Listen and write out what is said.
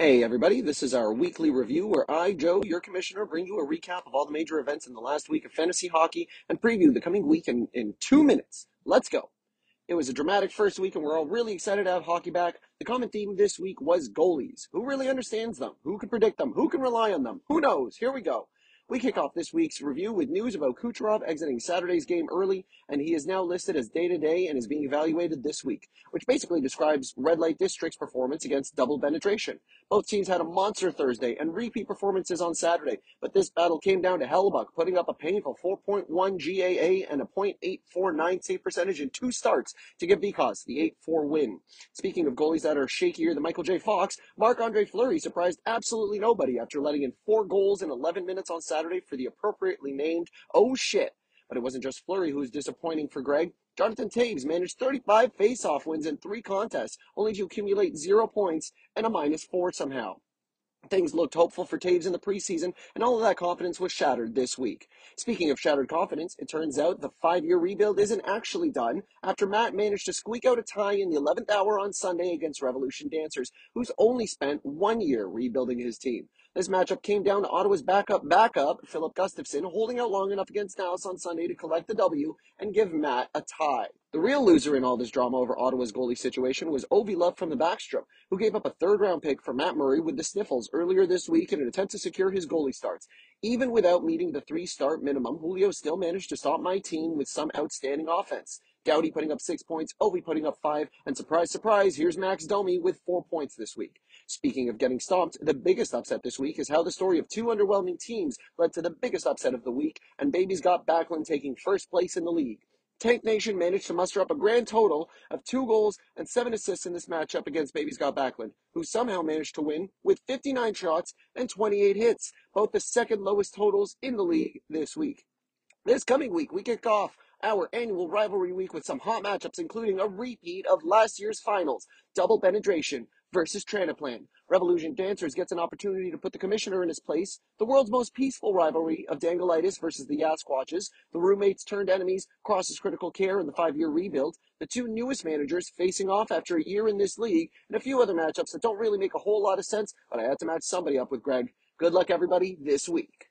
Hey, everybody, this is our weekly review where I, Joe, your commissioner, bring you a recap of all the major events in the last week of fantasy hockey and preview the coming week in, in two minutes. Let's go. It was a dramatic first week, and we're all really excited to have hockey back. The common theme this week was goalies. Who really understands them? Who can predict them? Who can rely on them? Who knows? Here we go. We kick off this week's review with news about Kucherov exiting Saturday's game early, and he is now listed as day to day and is being evaluated this week, which basically describes Red Light District's performance against double penetration. Both teams had a monster Thursday and repeat performances on Saturday, but this battle came down to Hellebuyck putting up a painful 4.1 GAA and a .849 save percentage in two starts to give Vikos the 8-4 win. Speaking of goalies that are shakier than Michael J. Fox, Marc-Andre Fleury surprised absolutely nobody after letting in four goals in 11 minutes on Saturday Saturday for the appropriately named Oh Shit. But it wasn't just Fleury who was disappointing for Greg. Jonathan Toews managed 35 face-off wins in three contests, only to accumulate zero points and a minus four somehow. Things looked hopeful for Toews in the preseason, and all of that confidence was shattered this week. Speaking of shattered confidence, it turns out the five year rebuild isn't actually done after Matt managed to squeak out a tie in the 11th hour on Sunday against Revolution Dancers, who's only spent one year rebuilding his team. This matchup came down to Ottawa's backup backup, Filip Gustavsson, holding out long enough against Dallas on Sunday to collect the W and give Matt a tie. The real loser in all this drama over Ottawa's goalie situation was Ovi Love from the Backstrom, who gave up a third round pick for Matt Murray with the Sniffles earlier this week in an attempt to secure his goalie starts. Even without meeting the three start minimum, Julio still managed to stop my team with some outstanding offense. Dowdy putting up six points, Ovi putting up five, and surprise, surprise, here's Max Domi with four points this week. Speaking of getting stomped, the biggest upset this week is how the story of two underwhelming teams led to the biggest upset of the week, and Baby's got Backlund taking first place in the league. Tank Nation managed to muster up a grand total of two goals and seven assists in this matchup against Baby's Got Backlund, who somehow managed to win with 59 shots and 28 hits, both the second lowest totals in the league this week. This coming week, we kick off our annual rivalry week with some hot matchups, including a repeat of last year's finals, double penetration versus Transplant. Revolution Dancers gets an opportunity to put the commissioner in his place. The world's most peaceful rivalry of Dangleitis versus the Yasquatches. The roommates turned enemies crosses critical care in the five-year rebuild. The two newest managers facing off after a year in this league, and a few other matchups that don't really make a whole lot of sense, but I had to match somebody up with Greg. Good luck, everybody, this week.